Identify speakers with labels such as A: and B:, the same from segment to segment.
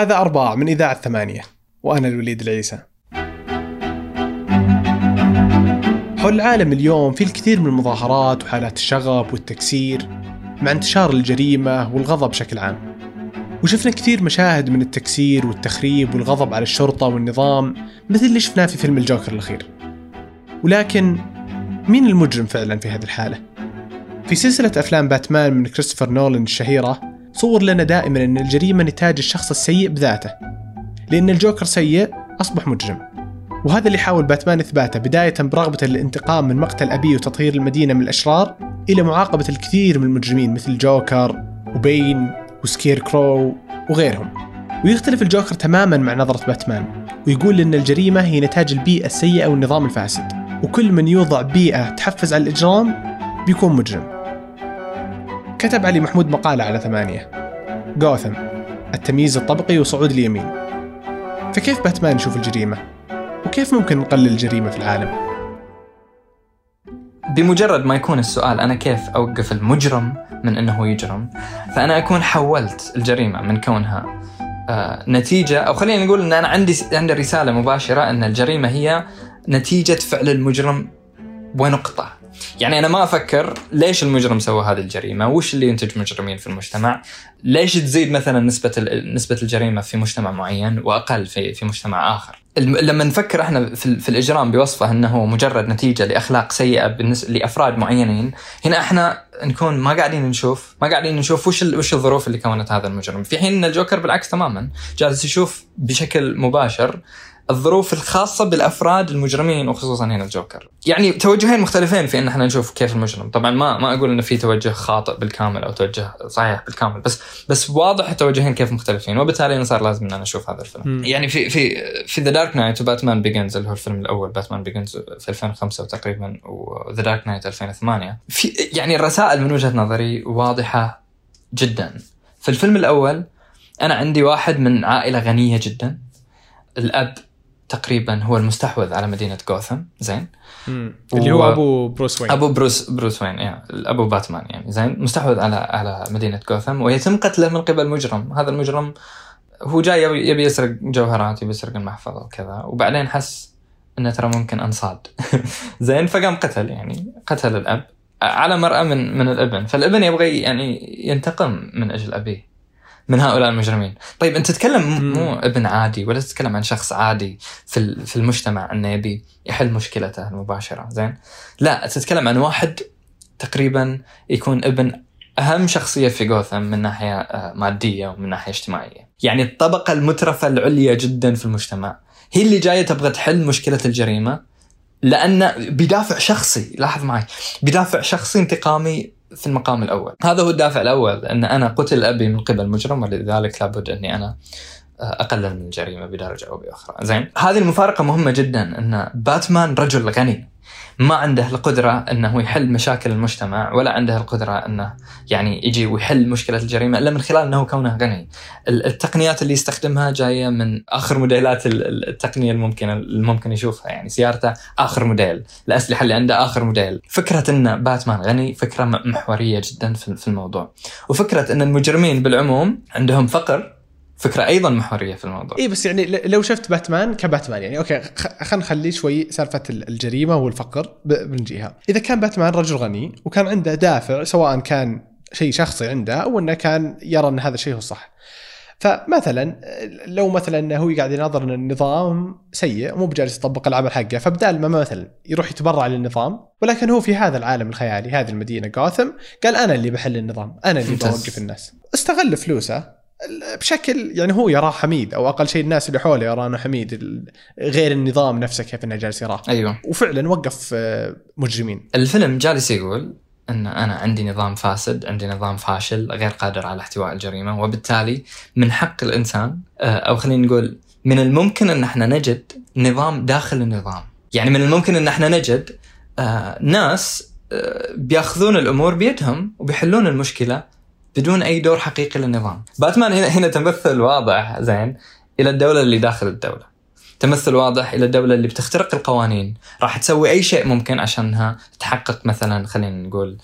A: هذا أرباع من إذاعة ثمانية وأنا الوليد العيسى. حول العالم اليوم في الكثير من المظاهرات وحالات الشغب والتكسير مع انتشار الجريمة والغضب بشكل عام. وشفنا كثير مشاهد من التكسير والتخريب والغضب على الشرطة والنظام مثل اللي شفناه في فيلم الجوكر الأخير. ولكن مين المجرم فعلا في هذه الحالة؟ في سلسلة أفلام باتمان من كريستوفر نولان الشهيرة صور لنا دائما أن الجريمة نتاج الشخص السيء بذاته لأن الجوكر سيء أصبح مجرم. وهذا اللي حاول باتمان إثباته بداية برغبته للانتقام من مقتل أبيه وتطهير المدينة من الأشرار إلى معاقبة الكثير من المجرمين مثل جوكر وبين و Scarecrow وغيرهم. ويختلف الجوكر تماما مع نظرة باتمان ويقول أن الجريمة هي نتاج البيئة السيئة والنظام الفاسد وكل من يوضع بيئة تحفز على الإجرام بيكون مجرم. كتب علي محمود مقالة على ثمانية غوثم التمييز الطبقي وصعود اليمين فكيف باتمان يشوف الجريمة؟ وكيف ممكن نقلل الجريمة في العالم؟
B: بمجرد ما يكون السؤال أنا كيف أوقف المجرم من أنه يجرم فأنا أكون حولت الجريمة من كونها آه نتيجة أو خلينا نقول أن أنا عندي عندي رسالة مباشرة أن الجريمة هي نتيجة فعل المجرم ونقطة يعني أنا ما أفكر ليش المجرم سوى هذه الجريمة؟ وش اللي ينتج مجرمين في المجتمع؟ ليش تزيد مثلا نسبة نسبة الجريمة في مجتمع معين وأقل في في مجتمع آخر؟ لما نفكر إحنا في, في الإجرام بوصفه إنه مجرد نتيجة لأخلاق سيئة بالنسبة لأفراد معينين هنا إحنا نكون ما قاعدين نشوف ما قاعدين نشوف وش وش الظروف اللي كونت هذا المجرم. في حين إن الجوكر بالعكس تماما جالس يشوف بشكل مباشر الظروف الخاصة بالأفراد المجرمين وخصوصا هنا الجوكر. يعني توجهين مختلفين في أن إحنا نشوف كيف المجرم. طبعا ما ما أقول أنه في توجه خاطئ بالكامل أو توجه صحيح بالكامل بس بس واضح التوجهين كيف مختلفين وبالتالي صار لازم أن نشوف هذا الفيلم. م. يعني في في في The Dark Knight و Batman Begins اللي هو الفيلم الأول Batman Begins في 2005 تقريبا و The Dark Knight 2008 في يعني الرسائل من وجهة نظري واضحة جدا. في الفيلم الأول أنا عندي واحد من عائلة غنية جدا الأب. تقريبا هو المستحوذ على مدينة جوثم. زين.
A: اللي هو أبو بروس وين.
B: أبو بروس بروس وين يعني أبو باتمان يعني. زين. مستحوذ على على مدينة جوثم. ويتم قتله من قبل مجرم. هذا المجرم هو جاي يبي, يبي يسرق جوهرات يبي يسرق المحفظة وكذا. وبعدين حس إنه ترى ممكن أنصاد. زين. فقام قتل يعني. قتل الأب. على مرأة من من الابن. فالابن يبغى يعني ينتقم من أجل أبيه. من هؤلاء المجرمين. طيب أنت تتكلم مو ابن عادي ولا تتكلم عن شخص عادي في في المجتمع إنه يبي يحل مشكلته المباشرة زين؟ لا تتكلم عن واحد تقريبا يكون ابن أهم شخصية في جوثم من ناحية آه، مادية ومن ناحية اجتماعية. يعني الطبقة المترفة العليا جدا في المجتمع. هي اللي جاية تبغى تحل مشكلة الجريمة لأن بدافع شخصي لاحظ معي بدافع شخصي انتقامي في المقام الأول. هذا هو الدافع الأول ان أنا قتل أبي من قبل مجرم ولذلك لابد أني أنا اقلل من الجريمه بدرجه أو باخرى زين هذه المفارقة مهمة جدا إن باتمان رجل غني. ما عنده القدرة أنه يحل مشاكل المجتمع ولا عنده القدرة أنه يعني يجي ويحل مشكلة الجريمة إلا من خلال أنه كونه غني. التقنيات اللي يستخدمها جاية من آخر موديلات التقنية الممكنة الممكن يشوفها يعني سيارته آخر موديل الأسلحة اللي عنده آخر موديل. فكرة أن باتمان غني فكرة محورية جدا في الموضوع. وفكرة أن المجرمين بالعموم عندهم فقر فكرة أيضا محورية في الموضوع.
A: اي بس يعني لو شفت باتمان كباتمان يعني okay خلينا نخلي شوي سالفة الجريمة والفقر بنجيها إذا كان باتمان رجل غني وكان عنده دافع سواء كان شيء شخصي عنده أو إنه كان يرى إن هذا الشيء هو الصح. فمثلا لو مثلا هو قاعد يناظر إن النظام سيء مو بجالس يطبق العمل حقه فبدال ما مثلا يروح يتبرع للنظام ولكن هو في هذا العالم الخيالي هذه المدينة جوثم قال أنا اللي بحل النظام أنا اللي بوقف الناس. استغل فلوسه بشكل يعني هو يراه حميد أو أقل شيء الناس اللي حوله يرانه حميد غير النظام نفسه كيف إنه جالس يراه.
B: أيوه.
A: وفعلا وقف آه، مجرمين.
B: الفيلم جالس يقول إن أنا عندي نظام فاسد عندي نظام فاشل غير قادر على احتواء الجريمة وبالتالي من حق الإنسان آه، أو خلينا نقول من الممكن إن إحنا نجد نظام داخل النظام. يعني من الممكن إن إحنا نجد آه، ناس بيأخذون الأمور بيدهم وبيحلون المشكلة بدون أي دور حقيقي للنظام. باتمان هنا هنا تمثل واضح زين إلى الدولة اللي داخل الدولة. تمثل واضح إلى الدولة اللي بتخترق القوانين، راح تسوي أي شيء ممكن عشانها تحقق مثلا خلينا نقول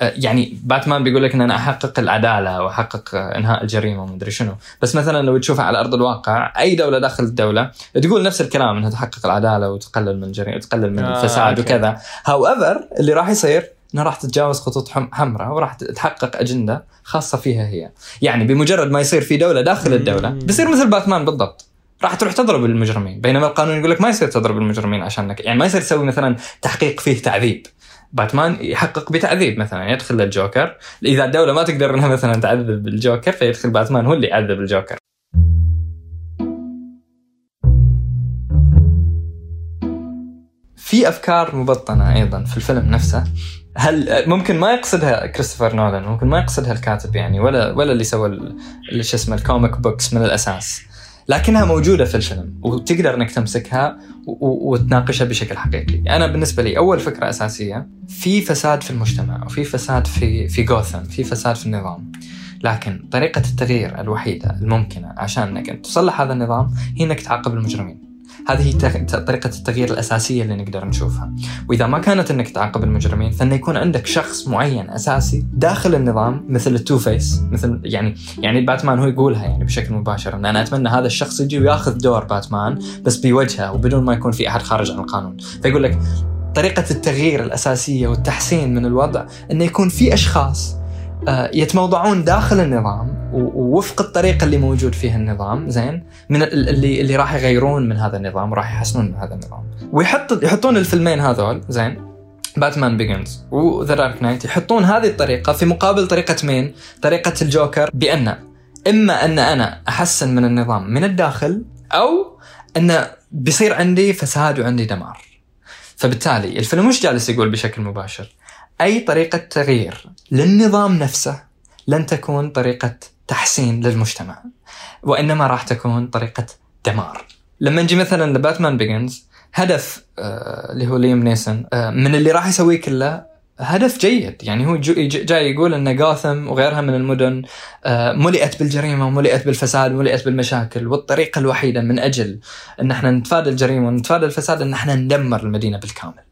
B: آه، يعني باتمان بيقول لك إن أنا أحقق العدالة وأحقق آه، إنهاء الجريمة ومدري شنو بس مثلا لو تشوفها على أرض الواقع أي دولة داخل الدولة تقول نفس الكلام إنها تحقق العدالة وتقلل من الجريمه وتقلل من
A: آه،
B: الفساد
A: okay.
B: وكذا however اللي راح يصير انها راح تتجاوز خطوط حم- حمراء وراح تحقق أجندة خاصة فيها هي. يعني بمجرد ما يصير في دولة داخل
A: الدولة.
B: بيصير مثل باتمان بالضبط. راح تروح تضرب المجرمين. بينما القانون يقول لك ما يصير تضرب المجرمين عشانك يعني ما يصير تسوي مثلا تحقيق فيه تعذيب. باتمان يحقق بتعذيب مثلا يدخل للجوكر. إذا الدولة ما تقدر إنها مثلا تعذب الجوكر فيدخل باتمان هو اللي يعذب الجوكر. في أفكار مبطنة أيضا في الفيلم نفسه. هل ممكن ما يقصدها كريستوفر نولان ممكن ما يقصدها الكاتب يعني ولا ولا اللي سوى شو اسمه ال comic books من الأساس. لكنها موجودة في الفيلم وتقدر إنك تمسكها وتناقشها بشكل حقيقي. أنا بالنسبة لي أول فكرة أساسية في فساد في المجتمع وفي فساد في في جوثم في فساد في النظام. لكن طريقة التغيير الوحيدة الممكنة عشان إنك تصلح هذا النظام هي إنك تعاقب المجرمين. هذه هي طريقة التغيير الأساسية اللي نقدر نشوفها. وإذا ما كانت أنك تعاقب المجرمين فإنه يكون عندك شخص معين أساسي داخل النظام مثل التو فيس مثل يعني يعني باتمان هو يقولها يعني بشكل مباشر أن أنا أتمنى هذا الشخص يجي وياخذ دور باتمان بس بوجهه وبدون ما يكون في أحد خارج عن القانون. فيقول لك طريقة التغيير الأساسية والتحسين من الوضع أنه يكون في أشخاص يتموضعون داخل النظام ووفق الطريقة اللي موجود فيها النظام زين من ال- اللي اللي راح يغيرون من هذا النظام وراح يحسنون من هذا النظام ويحط يحطون الفيلمين هذول زين Batman Begins و The Dark Knight يحطون هذه الطريقة في مقابل طريقة مين؟ طريقة الجوكر بأن إما أن أنا أحسن من النظام من الداخل أو أن بيصير عندي فساد وعندي دمار. فبالتالي الفيلم مش جالس يقول بشكل مباشر أي طريقة تغيير للنظام نفسه لن تكون طريقة تحسين للمجتمع وإنما راح تكون طريقة دمار. لما نجي مثلا لباتمان بيجنز هدف آه اللي هو ليم نيسون آه من اللي راح يسويه كله هدف جيد يعني هو جاي يقول إن جاثم وغيرها من المدن آه، ملئت بالجريمة وملئت بالفساد وملئت بالمشاكل والطريقة الوحيدة من أجل إن إحنا نتفادى الجريمة ونتفادى الفساد إن إحنا ندمر المدينة بالكامل.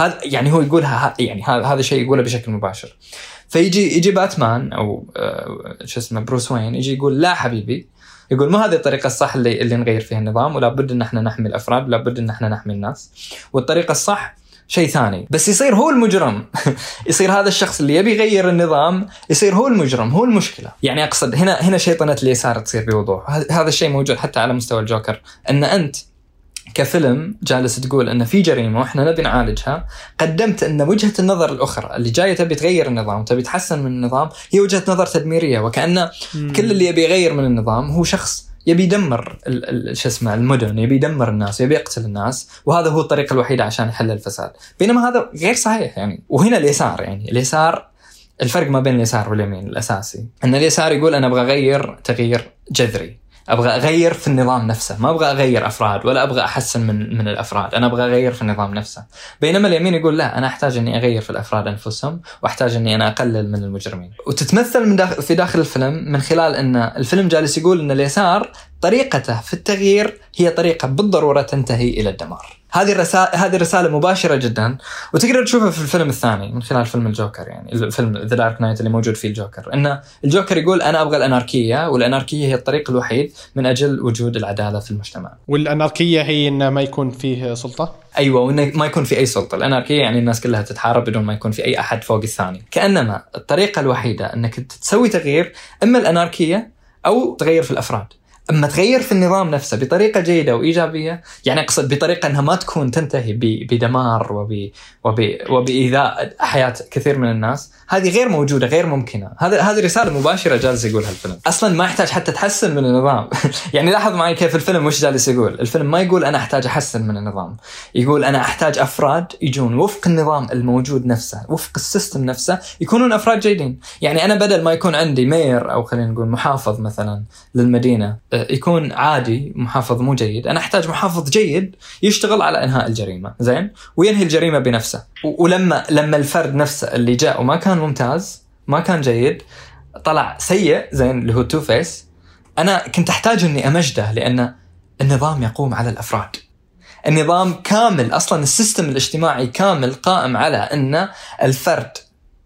B: هذا يعني هو يقولها يعني هذا هذا شيء يقوله بشكل مباشر. فيجي يجي باتمان أو آه، شو اسمه بروس وين يجي يقول لا حبيبي. يقول ما هذه الطريقة الصح اللي اللي نغير فيها النظام ولا بد إن إحنا نحمي الأفراد ولا بد إن إحنا نحمي الناس. والطريقة الصح شيء ثاني. بس يصير هو المجرم. يصير هذا الشخص اللي يبي يغير النظام يصير هو المجرم هو المشكلة. يعني أقصد هنا هنا شيطنة اليسار تصير بوضوح. هذا الشيء موجود حتى على مستوى الجوكر إن أنت كفيلم جالس تقول إن في جريمة وإحنا نبي نعالجها قدمت إن وجهة النظر الأخرى اللي جاية تبي تغير النظام تبي تحسن من النظام هي وجهة نظر تدميرية. وكأن كل اللي يبي يغير من النظام هو شخص يبي يدمر شو اسمه المدن يبي يدمر الناس يبي يقتل الناس وهذا هو الطريقة الوحيده عشان يحل الفساد. بينما هذا غير صحيح يعني. وهنا اليسار يعني. اليسار الفرق ما بين اليسار واليمين الأساسي. إن اليسار يقول أنا أبغى أغير تغيير جذري. أبغى أغير في النظام نفسه. ما أبغى أغير أفراد ولا أبغى أحسن من من الأفراد. أنا أبغى أغير في النظام نفسه. بينما اليمين يقول لا أنا أحتاج إني أغير في الأفراد أنفسهم وأحتاج إني أنا أقلل من المجرمين. وتتمثل من داخل في داخل الفيلم من خلال إن الفيلم جالس يقول إن اليسار طريقته في التغيير هي طريقة بالضرورة تنتهي إلى الدمار. هذه الرسالة هذه رسالة مباشرة جدا وتقدر تشوفها في الفيلم الثاني من خلال فيلم الجوكر يعني الفيلم The Dark Knight اللي موجود فيه الجوكر. إن الجوكر يقول أنا أبغى الأناركية والأناركية هي الطريق الوحيد من أجل وجود العدالة في المجتمع.
A: والأناركية هي إنه ما يكون فيه سلطة؟
B: أيوه وإنه ما يكون في أي سلطة، الأناركية يعني الناس كلها تتحارب بدون ما يكون في أي أحد فوق الثاني، كأنما الطريقة الوحيدة إنك تسوي تغيير إما الأناركية أو تغير في الأفراد. أما تغير في النظام نفسه بطريقة جيدة وإيجابية، يعني أقصد بطريقة إنها ما تكون تنتهي بدمار وب وب وبإيذاء حياة كثير من الناس، هذه غير موجودة غير ممكنة، هذا هذه رسالة مباشرة جالس يقولها الفيلم، أصلا ما يحتاج حتى تحسن من النظام، يعني لاحظ معي كيف الفيلم وش جالس يقول، الفيلم ما يقول أنا أحتاج أحسن من النظام، يقول أنا أحتاج أفراد يجون وفق النظام الموجود نفسه، وفق ال system نفسه، يكونون أفراد جيدين، يعني أنا بدل ما يكون عندي mayor أو خلينا نقول محافظ مثلا للمدينة يكون عادي محافظ مو جيد، أنا أحتاج محافظ جيد يشتغل على إنهاء الجريمة، زين؟ وينهي الجريمة بنفسه، ولما لما الفرد نفسه اللي جاء وما كان ممتاز، ما كان جيد، طلع سيء زين اللي هو Two-Face، أنا كنت أحتاج إني أمجده لأن النظام يقوم على الأفراد. النظام كامل أصلا ال system الاجتماعي كامل قائم على إن الفرد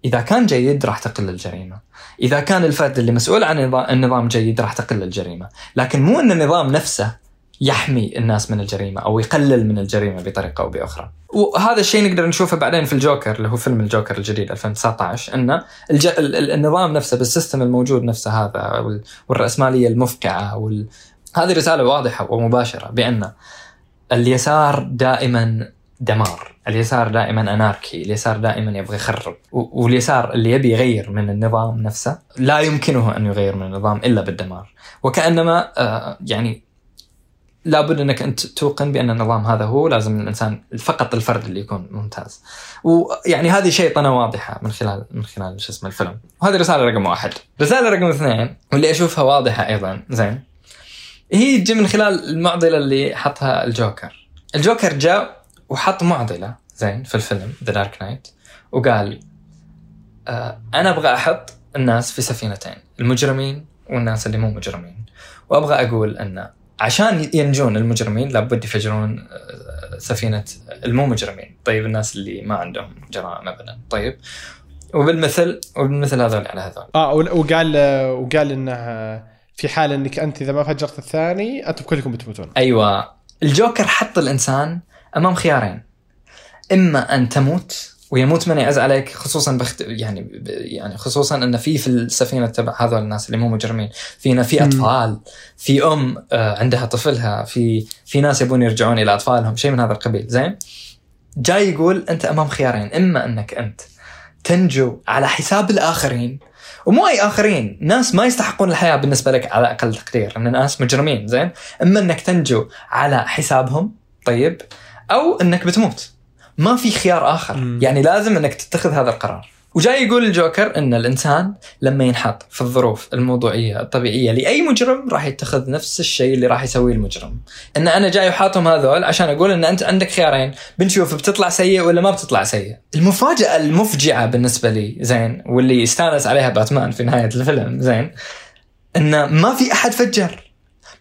B: إذا كان جيد راح تقل الجريمة. إذا كان الفرد اللي مسؤول عن النظام- جيد راح تقل الجريمة. لكن مو إن النظام نفسه يحمي الناس من الجريمة أو يقلل من الجريمة بطريقة أو بأخرى. وهذا الشيء نقدر نشوفه بعدين في الجوكر اللي هو فيلم الجوكر الجديد 2019 ان الج... ال- ال- النظام نفسه بالسيستم الموجود نفسه هذا وال- والرأسمالية المفقعة وال... هذه رسالة واضحة ومباشرة بأن اليسار دائما دمار. اليسار دائما أناركي اليسار دائما يبغى يخرب. واليسار اللي يبي يغير من النظام نفسه لا يمكنه أن يغير من النظام إلا بالدمار. وكأنما آه، يعني لابد أنك أنت توقن بأن النظام هذا هو لازم الإنسان فقط الفرد اللي يكون ممتاز. ويعني هذه شيطنه واضحة من خلال من خلال شو اسمه الفيلم. وهذه رسالة رقم واحد. رسالة رقم اثنين واللي أشوفها واضحة أيضا زين. هي تجي من خلال المعضلة اللي حطها الجوكر. الجوكر جاء وحط معضلة زين في الفيلم The Dark Knight وقال آه أنا أبغى أحط الناس في سفينتين المجرمين والناس اللي مو مجرمين. وأبغى أقول إن عشان ينجون المجرمين لابد يفجرون آه، سفينة المو مجرمين. طيب الناس اللي ما عندهم جرائم ابدا طيب وبالمثل وبالمثل هذول على هذول.
A: آه وقال وقال انه في حال إنك أنت إذا ما فجرت الثاني أنتم كلكم بتموتون.
B: أيوه. الجوكر حط الإنسان أمام خيارين. إما أن تموت ويموت من يعز عليك خصوصا بخت... يعني ب- يعني خصوصا إن في في السفينة تبع هذول الناس اللي مو مجرمين. فينا في
A: مم.
B: أطفال في أم آه، عندها طفلها في في ناس يبون يرجعون إلى أطفالهم شيء من هذا القبيل. زين؟ جاي يقول أنت أمام خيارين. إما أنك أنت تنجو على حساب الآخرين ومو أي آخرين ناس ما يستحقون الحياة بالنسبة لك على أقل تقدير ان ناس مجرمين. زين؟ إما أنك تنجو على حسابهم طيب أو أنك بتموت. ما في خيار آخر.
A: مم.
B: يعني لازم أنك تتخذ هذا القرار. وجاي يقول الجوكر إن الإنسان لما ينحط في الظروف الموضوعية الطبيعية لأي مجرم راح يتخذ نفس الشيء اللي راح يسويه المجرم. إن أنا جاي وحاطهم هذول عشان أقول إن أنت عندك خيارين. بنشوف بتطلع سيء ولا ما بتطلع سيء. المفاجأة المفجعة بالنسبة لي زين واللي استانس عليها باتمان في نهاية الفيلم زين إن ما في أحد فجر.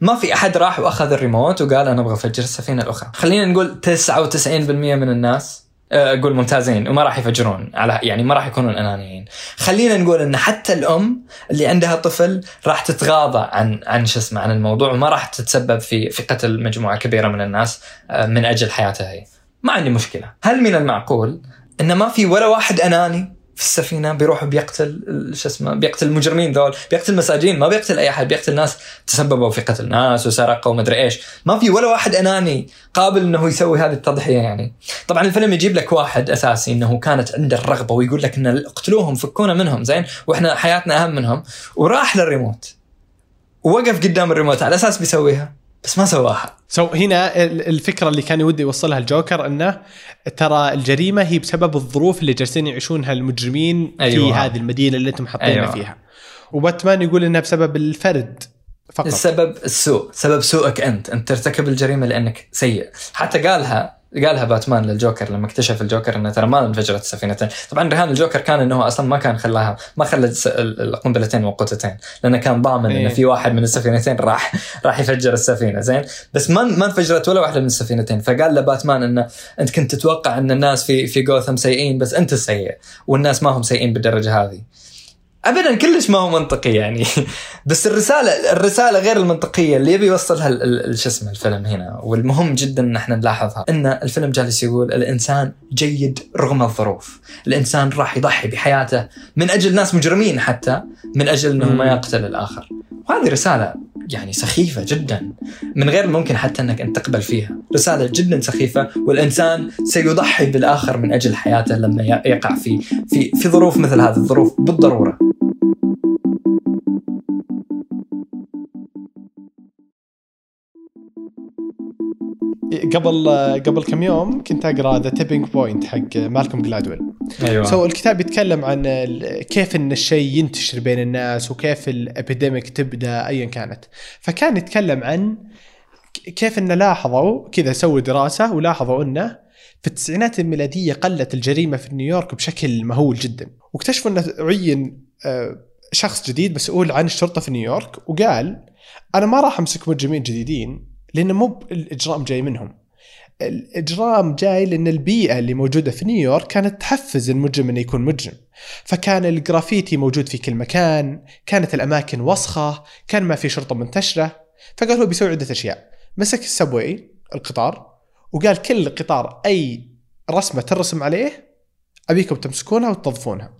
B: ما في أحد راح وأخذ الريموت وقال أنا أبغى أفجر السفينة الأخرى. خلينا نقول 99% من الناس آه، أقول ممتازين وما راح يفجرون على يعني ما راح يكونون أنانيين. خلينا نقول إن حتى الأم اللي عندها طفل راح تتغاضى عن عن شو اسمه عن الموضوع وما راح تتسبب في في قتل مجموعة كبيرة من الناس آه، من أجل حياتها هي. ما عندي مشكلة. هل من المعقول إن ما في ولا واحد أناني؟ في السفينة بيروح بيقتل شو اسمه بيقتل المجرمين ذول بيقتل مساجين ما بيقتل أي أحد بيقتل ناس تسببوا في قتل ناس وسرقوا ومدري إيش. ما في ولا واحد أناني قابل إنه يسوي هذه التضحية يعني. طبعا الفيلم يجيب لك واحد أساسي إنه كانت عنده الرغبة ويقول لك إن اقتلوهم فكونا منهم زين؟ وإحنا حياتنا أهم منهم. وراح للريموت. ووقف قدام الريموت على أساس بيسويها. بس ما سواها.
A: so هنا ال- الفكرة اللي كان ودي يوصلها الجوكر إنه ترى الجريمة هي بسبب الظروف اللي جالسين يعيشونها المجرمين
B: أيوة.
A: في هذه المدينة اللي أنتم حاطينها
B: أيوة.
A: فيها. وباتمان يقول إنها بسبب الفرد فقط.
B: السبب السوء. سبب سوءك أنت. أنت ترتكب الجريمة لأنك سيء. حتى قالها قالها باتمان للجوكر لما اكتشف الجوكر إنه ترى ما انفجرت السفينتين طبعا رهان الجوكر كان إنه أصلا ما كان خلاها ما خلى القنبلتين موقوتتين لأنه كان ضامن
A: إيه.
B: انه في واحد من السفينتين راح راح يفجر السفينة زين؟ بس ما ما انفجرت ولا واحدة من السفينتين. فقال لباتمان إنه أنت كنت تتوقع إن الناس في في جوثم سيئين بس أنت السيء والناس ما هم سيئين بالدرجة هذه. ابدا كلش ما هو منطقي يعني. بس الرسالة الرسالة غير المنطقية اللي يبي يوصلها شو اسمه الفيلم هنا. والمهم جدا إن إحنا نلاحظها. إن الفيلم جالس يقول الإنسان جيد رغم الظروف. الإنسان راح يضحي بحياته من أجل ناس مجرمين حتى من أجل إنه ما. يقتل الآخر. وهذه رسالة يعني سخيفة جدا. من غير الممكن حتى إنك أنت تقبل فيها. رسالة جدا سخيفة. والإنسان سيضحي بالآخر من أجل حياته لما يقع في في في ظروف مثل هذه الظروف بالضرورة.
A: قبل قبل كم يوم كنت أقرأ The Tipping Point حق مالكوم جلادويل.
B: أيوه.
A: so الكتاب يتكلم عن كيف إن الشيء ينتشر بين الناس وكيف ال epidemic تبدأ ايا كانت. فكان يتكلم عن كيف إن لاحظوا كذا سووا دراسة ولاحظوا إنه في التسعينات الميلادية قلت الجريمة في نيويورك بشكل مهول جدا. واكتشفوا إنه عين آه، شخص جديد مسؤول عن الشرطة في نيويورك وقال أنا ما راح أمسك مجرمين جديدين لأن مو الإجرام جاي منهم. الإجرام جاي لأن البيئة اللي موجودة في نيويورك كانت تحفز المجرم إنه يكون مجرم. فكان الجرافيتي موجود في كل مكان كانت الأماكن وسخة كان ما في شرطة منتشرة. فقال هو بيسوي عدة أشياء. مسك السبوي القطار وقال كل قطار أي رسمة ترسم عليه أبيكم تمسكونها وتنظفونها.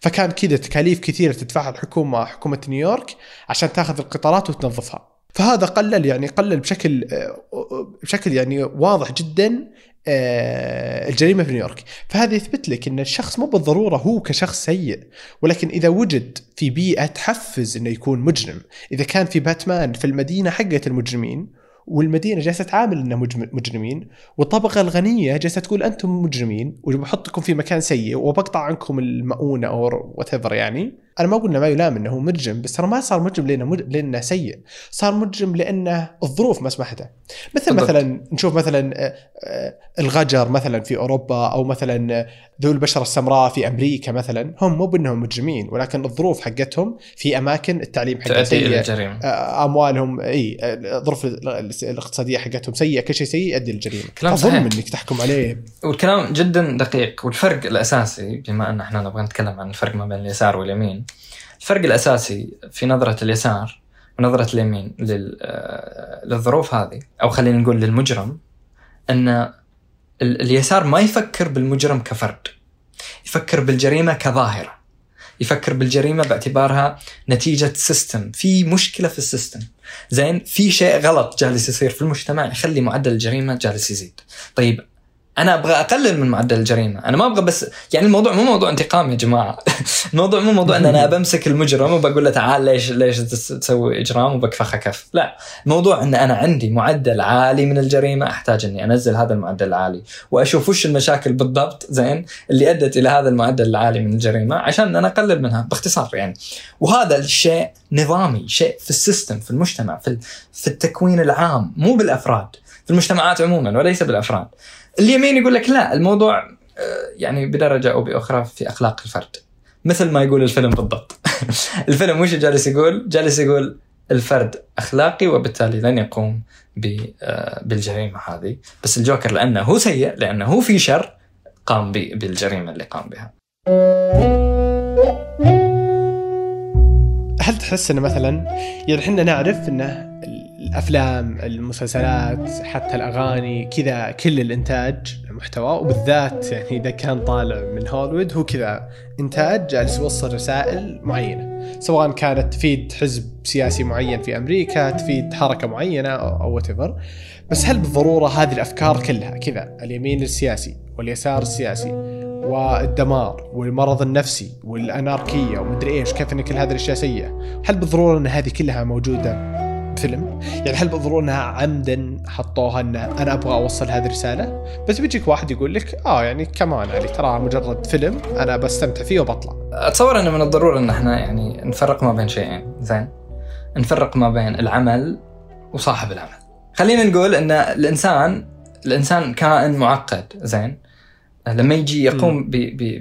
A: فكان كذا تكاليف كثيرة تدفعها الحكومة حكومة نيويورك عشان تاخذ القطارات وتنظفها. فهذا قلل يعني قلل بشكل بشكل يعني واضح جدا آه، الجريمة في نيويورك. فهذا يثبت لك إن الشخص مو بالضرورة هو كشخص سيء ولكن إذا وجد في بيئة تحفز إنه يكون مجرم. إذا كان في باتمان في المدينة حقت المجرمين والمدينة جالسة تعامل انهم مجرمين والطبقة الغنية جالسة تقول أنتم مجرمين وبحطكم في مكان سيء وبقطع عنكم المؤونة أو وات يعني أنا ما قلنا ما يلام إنه مجرم بس ترى ما صار مجرم لأنه مج... لأنه سيء. صار مجرم لأنه الظروف ما سمحته مثل بالضبط. مثلا نشوف مثلا آه، آه، الغجر مثلا في أوروبا أو مثلا ذو البشرة السمراء في أمريكا مثلا هم مو بأنهم مجرمين ولكن الظروف حقتهم في أماكن التعليم حقهم سيء آه، أموالهم إي الظروف الاقتصادية حقتهم سيئة كل شيء سيء يؤدي للجريمه
B: كلام صحيح.
A: إنك تحكم عليه.
B: والكلام جدا دقيق والفرق الأساسي بما أن إحنا نبغى نتكلم عن الفرق ما بين اليسار واليمين الفرق الأساسي في نظرة اليسار ونظرة اليمين آه، للظروف هذه أو خلينا نقول للمجرم أن اليسار ما يفكر بالمجرم كفرد. يفكر بالجريمة كظاهرة. يفكر بالجريمة باعتبارها نتيجة system في مشكلة في ال system. زين في شيء غلط جالس يصير في المجتمع يخلي معدل الجريمة جالس يزيد. طيب أنا أبغى أقلل من معدل الجريمة. أنا ما أبغى بس يعني الموضوع مو موضوع انتقام يا جماعة. الموضوع مو موضوع إن أنا بمسك المجرم وبقول له تعال ليش ليش تسوي إجرام وبكفخه كف. لا. الموضوع إن أنا عندي معدل عالي من الجريمة أحتاج إني أنزل هذا المعدل العالي. وأشوف وش المشاكل بالضبط زين اللي أدت إلى هذا المعدل العالي من الجريمة عشان أنا أقلل منها باختصار يعني. وهذا الشيء نظامي شيء في السيستم في المجتمع في في التكوين العام مو بالأفراد. في المجتمعات عموما وليس بالأفراد. اليمين يقول لك لا الموضوع آه، يعني بدرجة أو بأخرى في أخلاق الفرد. مثل ما يقول الفيلم بالضبط. الفيلم وش جالس يقول؟ جالس يقول الفرد أخلاقي وبالتالي لن يقوم آه، بالجريمة هذه. بس الجوكر لأنه هو سيء لأنه هو في شر قام بالجريمة اللي قام بها.
A: هل تحس انه مثلا يعني إحنا نعرف إنه الأفلام المسلسلات حتى الأغاني كذا كل الإنتاج محتوى. وبالذات يعني إذا كان طالع من هوليوود هو كذا إنتاج جالس يوصل رسائل معينة. سواء كانت تفيد حزب سياسي معين في أمريكا تفيد حركة معينة أو وات بس هل بالضرورة هذه الأفكار كلها كذا اليمين السياسي واليسار السياسي والدمار والمرض النفسي والأناركية ومدري إيش كيف إن كل هذه الأشياء سيئة هل بالضرورة إن هذه كلها موجودة؟ فيلم. يعني هل بضروا إنها عمدا حطوها إن أنا أبغى أوصل هذه الرسالة؟ بس بيجيك واحد يقول لك آه يعني كمان يعني ترى مجرد فيلم أنا بستمتع فيه وبطلع.
B: أتصور إنه من الضروري إن إحنا يعني نفرق ما بين شيئين. زين. نفرق ما بين العمل وصاحب العمل. خلينا نقول إن الإنسان الإنسان كائن معقد. زين. لما يجي يقوم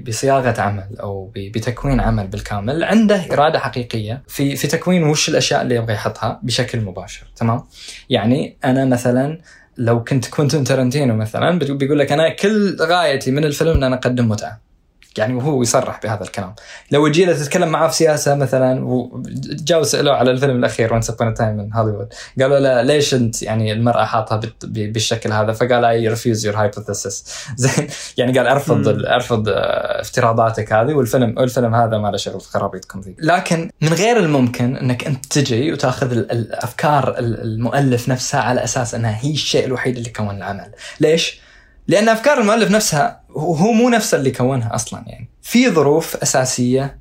B: بصياغة عمل أو بتكوين عمل بالكامل عنده إرادة حقيقية في في تكوين وش الأشياء اللي يبغى يحطها بشكل مباشر تمام؟ يعني أنا مثلا لو كنت كوينتن ترنتينو مثلا بيقول لك أنا كل غايتي من الفيلم إن أنا أقدم متعة. يعني وهو يصرح بهذا الكلام. لو جينا تتكلم معاه في سياسة مثلا وجاوا سالوه على الفيلم الأخير Once Upon a Time in Hollywood قالوا له ليش أنت يعني المرأة حاطها بالشكل هذا؟ فقال I refuse your hypothesis زين. يعني قال أرفض أرفض آه، افتراضاتك هذه والفيلم الفيلم هذا ما له شغل في خرابيطكم ذي. لكن من غير الممكن إنك أنت تجي وتأخذ الأفكار المؤلف نفسها على أساس انها هي الشيء الوحيد اللي كون العمل. ليش؟ لأن أفكار المؤلف نفسها هو مو نفس اللي كونها أصلا يعني. في ظروف أساسية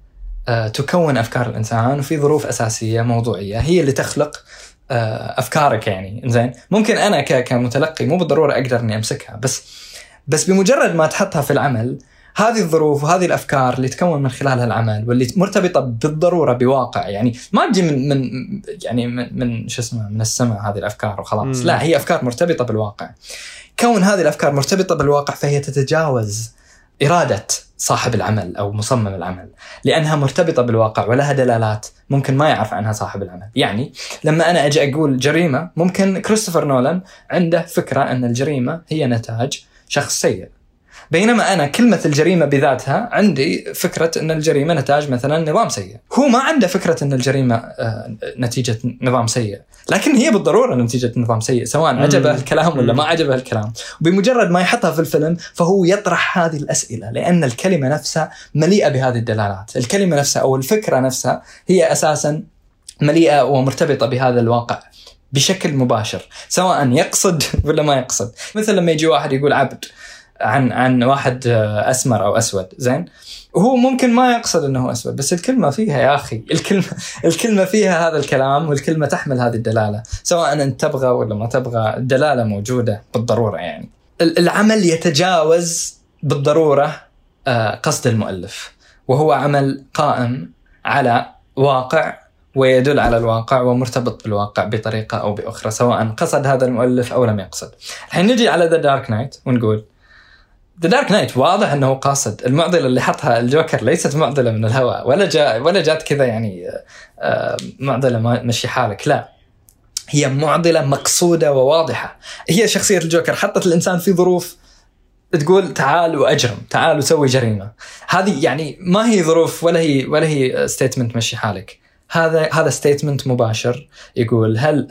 B: آه، تكون أفكار الإنسان وفي ظروف أساسية موضوعية هي اللي تخلق آه، أفكارك يعني. زين ممكن أنا كمتلقي مو بالضرورة أقدر إني أمسكها بس بس بمجرد ما تحطها في العمل هذه الظروف وهذه الأفكار اللي تكون من خلالها العمل واللي مرتبطة بالضرورة بواقع يعني. ما تجي من من يعني من, من شو اسمه من السماء هذه الأفكار وخلاص. مم. لا هي أفكار مرتبطة بالواقع. كون هذه الأفكار مرتبطة بالواقع فهي تتجاوز إرادة صاحب العمل أو مصمم العمل لأنها مرتبطة بالواقع ولها دلالات ممكن ما يعرف عنها صاحب العمل. يعني لما أنا أجي أقول جريمة ممكن كريستوفر نولان عنده فكرة أن الجريمة هي نتاج شخص سيء. بينما أنا كلمة الجريمة بذاتها عندي فكرة أن الجريمة نتاج مثلا نظام سيء. هو ما عنده فكرة أن الجريمة آه، نتيجة نظام سيء. لكن هي بالضرورة نتيجة نظام سيء سواء عجبه الكلام ولا ما عجبه الكلام. بمجرد ما يحطها في الفيلم فهو يطرح هذه الأسئلة لأن الكلمة نفسها مليئة بهذه الدلالات. الكلمة نفسها أو الفكرة نفسها هي أساسا مليئة ومرتبطة بهذا الواقع بشكل مباشر سواء يقصد ولا ما يقصد. مثل لما يجي واحد يقول عبد عن عن واحد آه، أسمر أو أسود. زين؟ هو ممكن ما يقصد إنه أسود بس الكلمة فيها يا أخي الكلمة الكلمة فيها هذا الكلام والكلمة تحمل هذه الدلالة سواء أنت تبغى ولا ما تبغى الدلالة موجودة بالضرورة يعني. العمل يتجاوز بالضرورة آه، قصد المؤلف وهو عمل قائم على واقع ويدل على الواقع ومرتبط بالواقع بطريقة أو بأخرى سواء قصد هذا المؤلف أو لم يقصد. الحين نجي على The Dark Knight ونقول The Dark Knight واضح إنه قاصد. المعضلة اللي حطها الجوكر ليست معضلة من الهواء ولا جاء ولا جات كذا يعني آه، معضلة مشي حالك لا. هي معضلة مقصودة وواضحة. هي شخصية الجوكر حطت الإنسان في ظروف تقول تعال وأجرم تعال وسوي جريمة. هذه يعني ما هي ظروف ولا هي ولا هي statement مشي حالك. هذا هذا statement مباشر يقول هل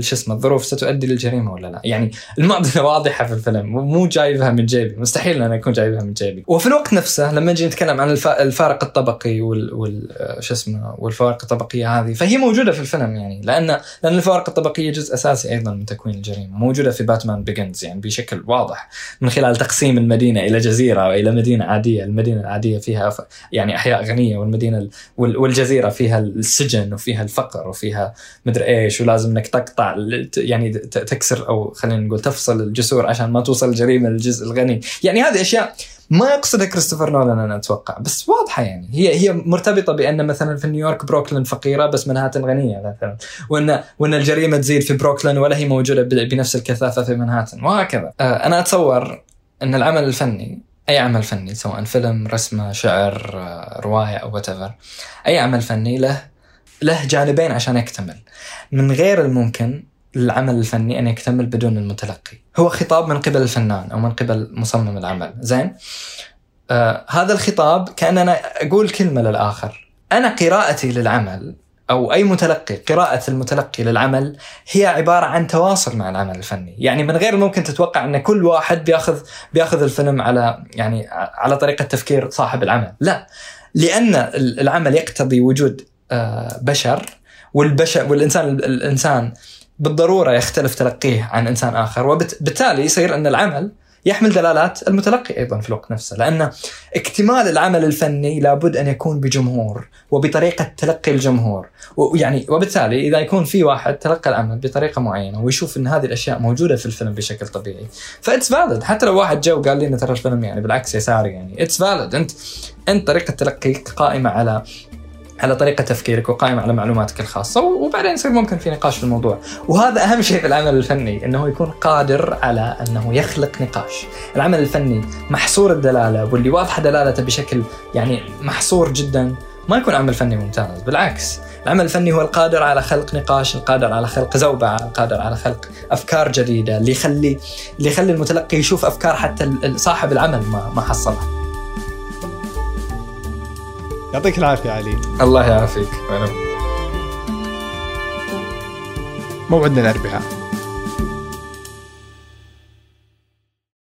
B: شو اسمه الظروف ستؤدي للجريمة ولا لا؟ يعني المعضلة واضحة في الفيلم مو جايبها من جيبي، مستحيل أنا اكون جايبها من جيبي. وفي الوقت نفسه لما نجي نتكلم عن الفارق الطبقي وال, وال... شو اسمه والفوارق الطبقية هذه فهي موجودة في الفيلم يعني لأن لأن الفوارق الطبقية جزء أساسي أيضا من تكوين الجريمة، موجودة في باتمان بيجنز يعني بشكل واضح من خلال تقسيم المدينة إلى جزيرة وإلى مدينة عادية، المدينة العادية فيها يعني أحياء غنية والمدينة والجزيرة فيها السجن وفيها الفقر وفيها مدري إيش ولازم إنك تقطع يعني تكسر أو خلينا نقول تفصل الجسور عشان ما توصل الجريمه للجزء الغني. يعني هذه أشياء ما يقصدها كريستوفر نولان أنا أتوقع بس واضحة يعني. هي هي مرتبطة بأن مثلا في نيويورك بروكلين فقيرة بس منهاتن غنية مثلا وان وأن الجريمة تزيد في بروكلين ولا هي موجودة بنفس الكثافة في منهاتن وهكذا. آه، أنا أتصور أن العمل الفني أي عمل فني سواء فيلم رسمة شعر آه، رواية أو وات أي عمل فني له له جانبين عشان يكتمل. من غير الممكن للعمل الفني أن يكتمل بدون المتلقي. هو خطاب من قبل الفنان أو من قبل مصمم العمل. زين؟ آه هذا الخطاب كان أنا أقول كلمة للآخر. أنا قراءتي للعمل أو أي متلقي قراءة المتلقي للعمل هي عبارة عن تواصل مع العمل الفني. يعني من غير ممكن تتوقع أن كل واحد بياخذ بياخذ الفيلم على يعني على طريقة تفكير صاحب العمل. لا. لأن العمل يقتضي وجود بشر والبشر والإنسان الإنسان بالضرورة يختلف تلقيه عن إنسان آخر وبالتالي يصير أن العمل يحمل دلالات المتلقي أيضا في الوقت نفسه لأن اكتمال العمل الفني لابد أن يكون بجمهور وبطريقة تلقي الجمهور ويعني وبالتالي إذا يكون في واحد تلقى العمل بطريقة معينة ويشوف إن هذه الأشياء موجودة في الفيلم بشكل طبيعي ف it's valid. حتى لو واحد جا وقال لي ترى الفيلم يعني بالعكس يساري يعني it's valid. أنت أنت طريقة تلقيك قائمة على على طريقة تفكيرك وقائمه على معلوماتك الخاصة وبعدين يصير ممكن في نقاش في الموضوع. وهذا أهم شيء في العمل الفني إنه يكون قادر على أنه يخلق نقاش. العمل الفني محصور الدلالة واللي واضحة دلالته بشكل يعني محصور جدا ما يكون عمل فني ممتاز بالعكس. العمل الفني هو القادر على خلق نقاش القادر على خلق زوبعة القادر على خلق أفكار جديدة اللي يخلي اللي يخلي المتلقي يشوف أفكار حتى صاحب العمل ما ما حصلها.
A: يعطيك العافية علي.
B: الله يعافيك.
A: موعدنا الأربعاء.